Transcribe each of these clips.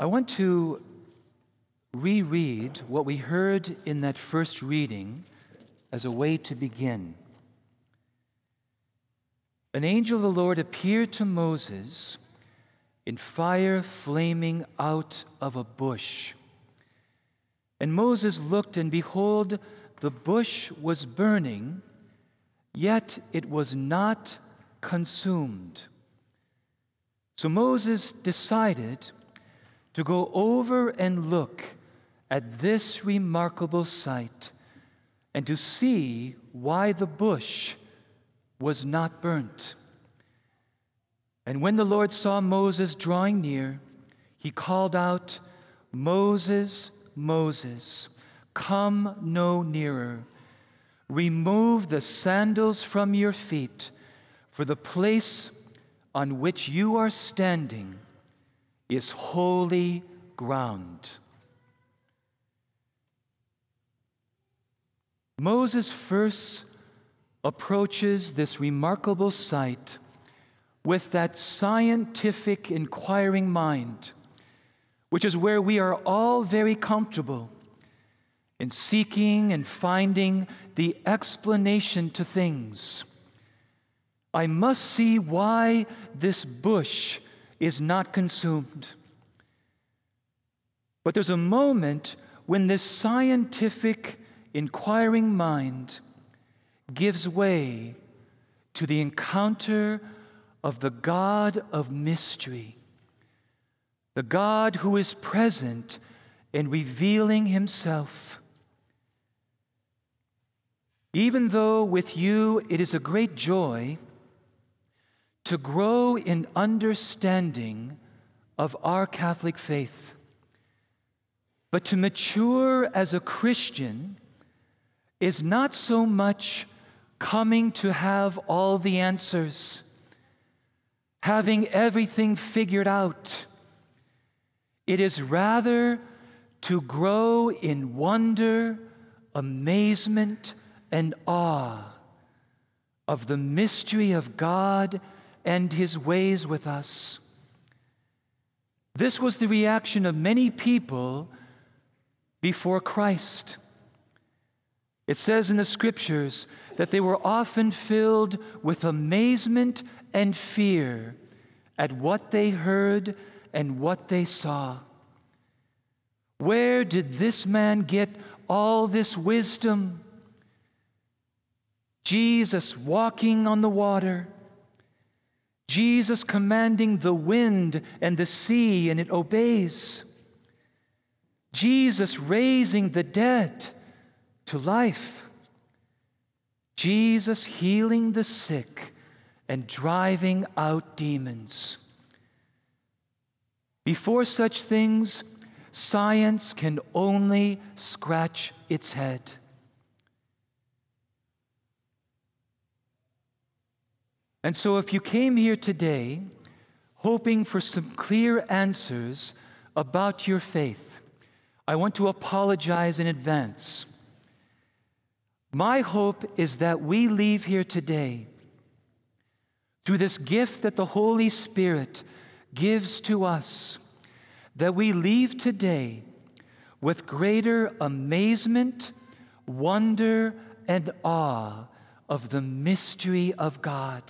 I want to reread what we heard in that first reading as a way to begin. An angel of the Lord appeared to Moses in fire flaming out of a bush. And Moses looked, and behold, the bush was burning, yet it was not consumed. So Moses decided to go over and look at this remarkable sight and to see why the bush was not burnt. And when the Lord saw Moses drawing near, he called out, Moses, Moses, come no nearer. Remove the sandals from your feet, for the place on which you are standing is holy ground. Moses first approaches this remarkable sight with that scientific inquiring mind, which is where we are all very comfortable in seeking and finding the explanation to things. I must see why this bush is not consumed. But there's a moment when this scientific, inquiring mind gives way to the encounter of the God of mystery, the God who is present in revealing himself. Even though with you it is a great joy to grow in understanding of our Catholic faith. But to mature as a Christian is not so much coming to have all the answers, having everything figured out. It is rather to grow in wonder, amazement, and awe of the mystery of God and his ways with us. This was the reaction of many people before Christ. It says in the scriptures that they were often filled with amazement and fear at what they heard and what they saw. Where did this man get all this wisdom? Jesus walking on the water Jesus commanding the wind and the sea, and it obeys. Jesus raising the dead to life. Jesus healing the sick and driving out demons. Before such things, science can only scratch its head. And so, if you came here today hoping for some clear answers about your faith, I want to apologize in advance. My hope is that we leave here today through this gift that the Holy Spirit gives to us, that we leave today with greater amazement, wonder, and awe of the mystery of God.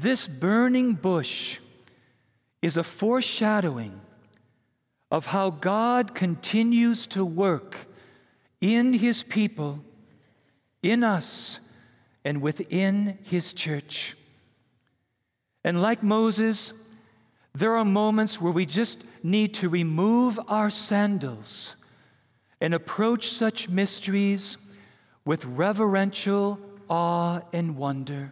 This burning bush is a foreshadowing of how God continues to work in His people, in us, and within His church. And like Moses, there are moments where we just need to remove our sandals and approach such mysteries with reverential awe and wonder.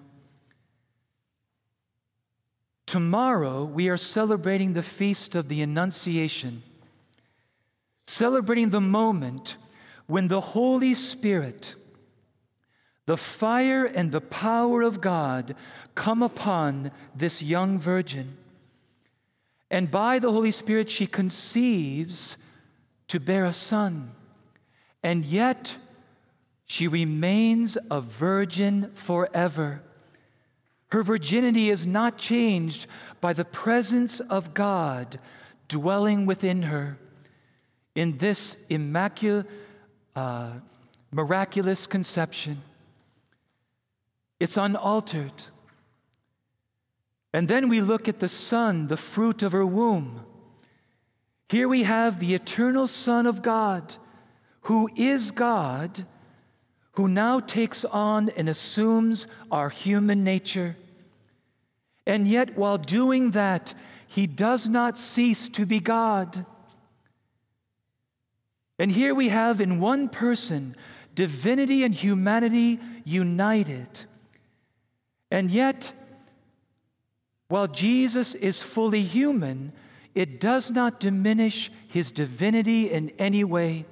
Tomorrow, we are celebrating the feast of the Annunciation, celebrating the moment when the Holy Spirit, the fire and the power of God, come upon this young virgin. And by the Holy Spirit, she conceives to bear a son. And yet, she remains a virgin forever. Her virginity is not changed by the presence of God dwelling within her in this immaculate, uh, miraculous conception. It's unaltered. And then we look at the Son, the fruit of her womb. Here we have the eternal Son of God, who is God, who now takes on and assumes our human nature. And yet, while doing that, he does not cease to be God. And here we have in one person divinity and humanity united. And yet, while Jesus is fully human, it does not diminish his divinity in any way.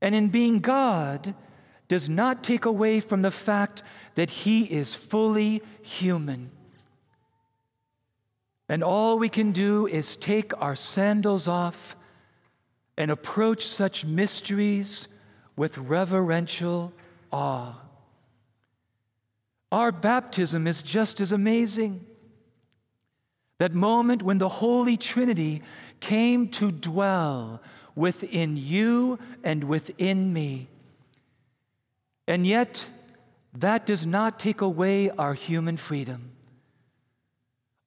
And in being God, does not take away from the fact that he is fully human. And all we can do is take our sandals off and approach such mysteries with reverential awe. Our baptism is just as amazing. That moment when the Holy Trinity came to dwell within you and within me. And yet, that does not take away our human freedom.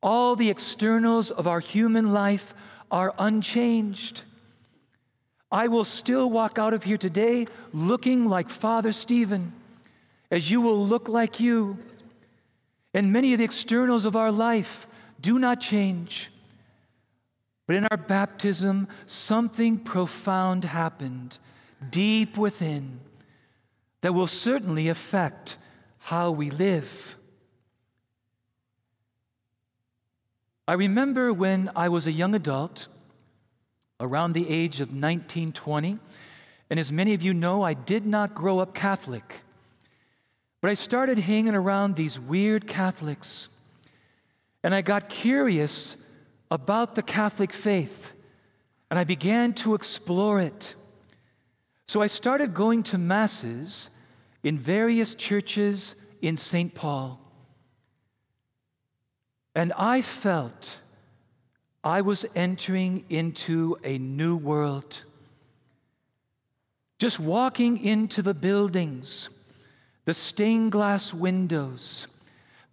All the externals of our human life are unchanged. I will still walk out of here today looking like Father Stephen, as you will look like you. And many of the externals of our life do not change. But in our baptism, something profound happened deep within that will certainly affect how we live. I remember when I was a young adult, around the age of 19, 20, and as many of you know, I did not grow up Catholic. But I started hanging around these weird Catholics, and I got curious about the Catholic faith, and I began to explore it. So I started going to masses in various churches in St. Paul. And I felt I was entering into a new world. Just walking into the buildings, the stained glass windows,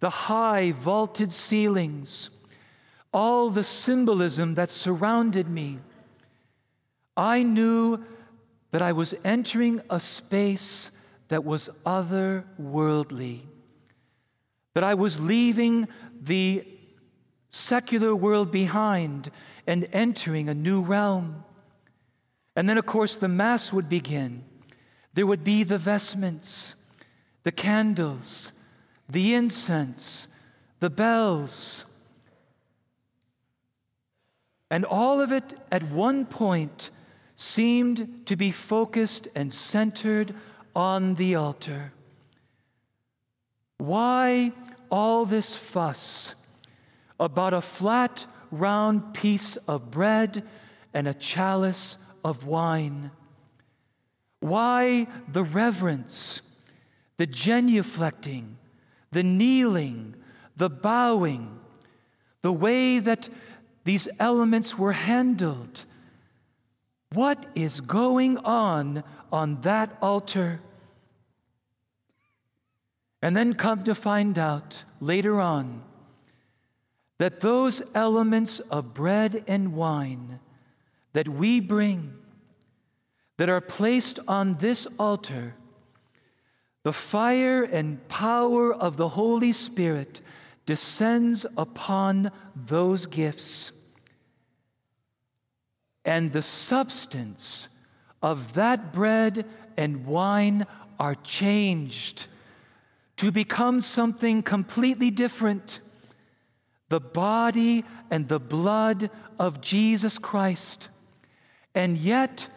the high vaulted ceilings, all the symbolism that surrounded me, I knew that I was entering a space that was otherworldly, that I was leaving the secular world behind and entering a new realm. And then, of course, the Mass would begin. There would be the vestments, the candles, the incense, the bells. And all of it at one point seemed to be focused and centered on the altar. Why all this fuss? about a flat, round piece of bread and a chalice of wine. Why the reverence, the genuflecting, the kneeling, the bowing, the way that these elements were handled? What is going on on that altar? And then come to find out later on that those elements of bread and wine that we bring, that are placed on this altar, the fire and power of the Holy Spirit descends upon those gifts. And the substance of that bread and wine are changed to become something completely different the body and the blood of Jesus Christ. And yet,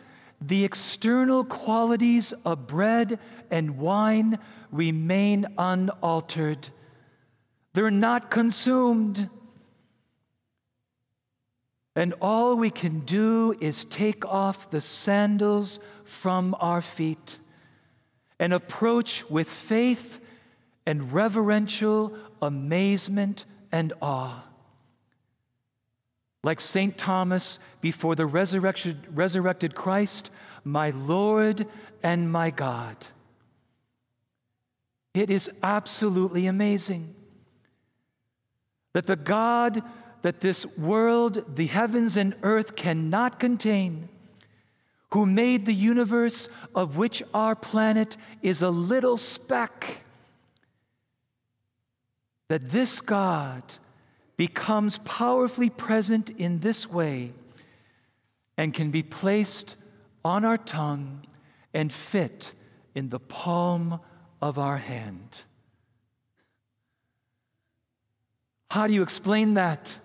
the external qualities of bread and wine remain unaltered. They're not consumed. And all we can do is take off the sandals from our feet and approach with faith and reverential amazement and awe. Like St. Thomas before the resurrected Christ, my Lord and my God. It is absolutely amazing that the God that this world, the heavens and earth cannot contain, who made the universe of which our planet is a little speck, that this God becomes powerfully present in this way and can be placed on our tongue and fit in the palm of our hand. How do you explain that?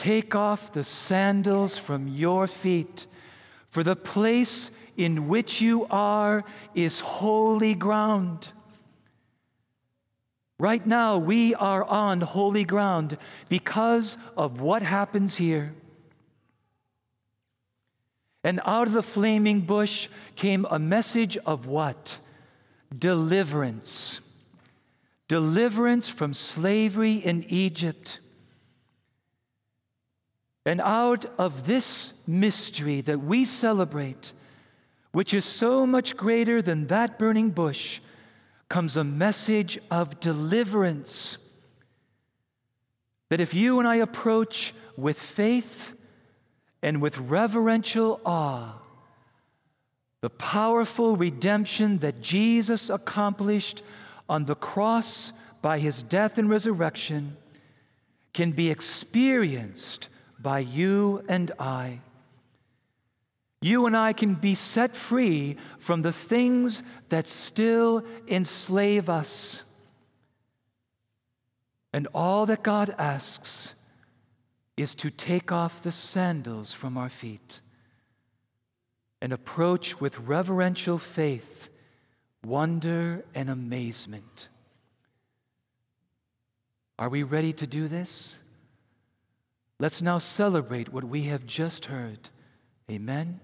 Take off the sandals from your feet, for the place in which you are is holy ground. Right now, we are on holy ground because of what happens here. And out of the flaming bush came a message of what? Deliverance. Deliverance from slavery in Egypt. And out of this mystery that we celebrate, which is so much greater than that burning bush, comes a message of deliverance. That if you and I approach with faith, and with reverential awe the powerful redemption that Jesus accomplished on the cross by his death and resurrection can be experienced by you and I. You and I can be set free from the things that still enslave us. And all that God asks is to take off the sandals from our feet and approach with reverential faith, wonder, and amazement. Are we ready to do this? Let's now celebrate what we have just heard. Amen.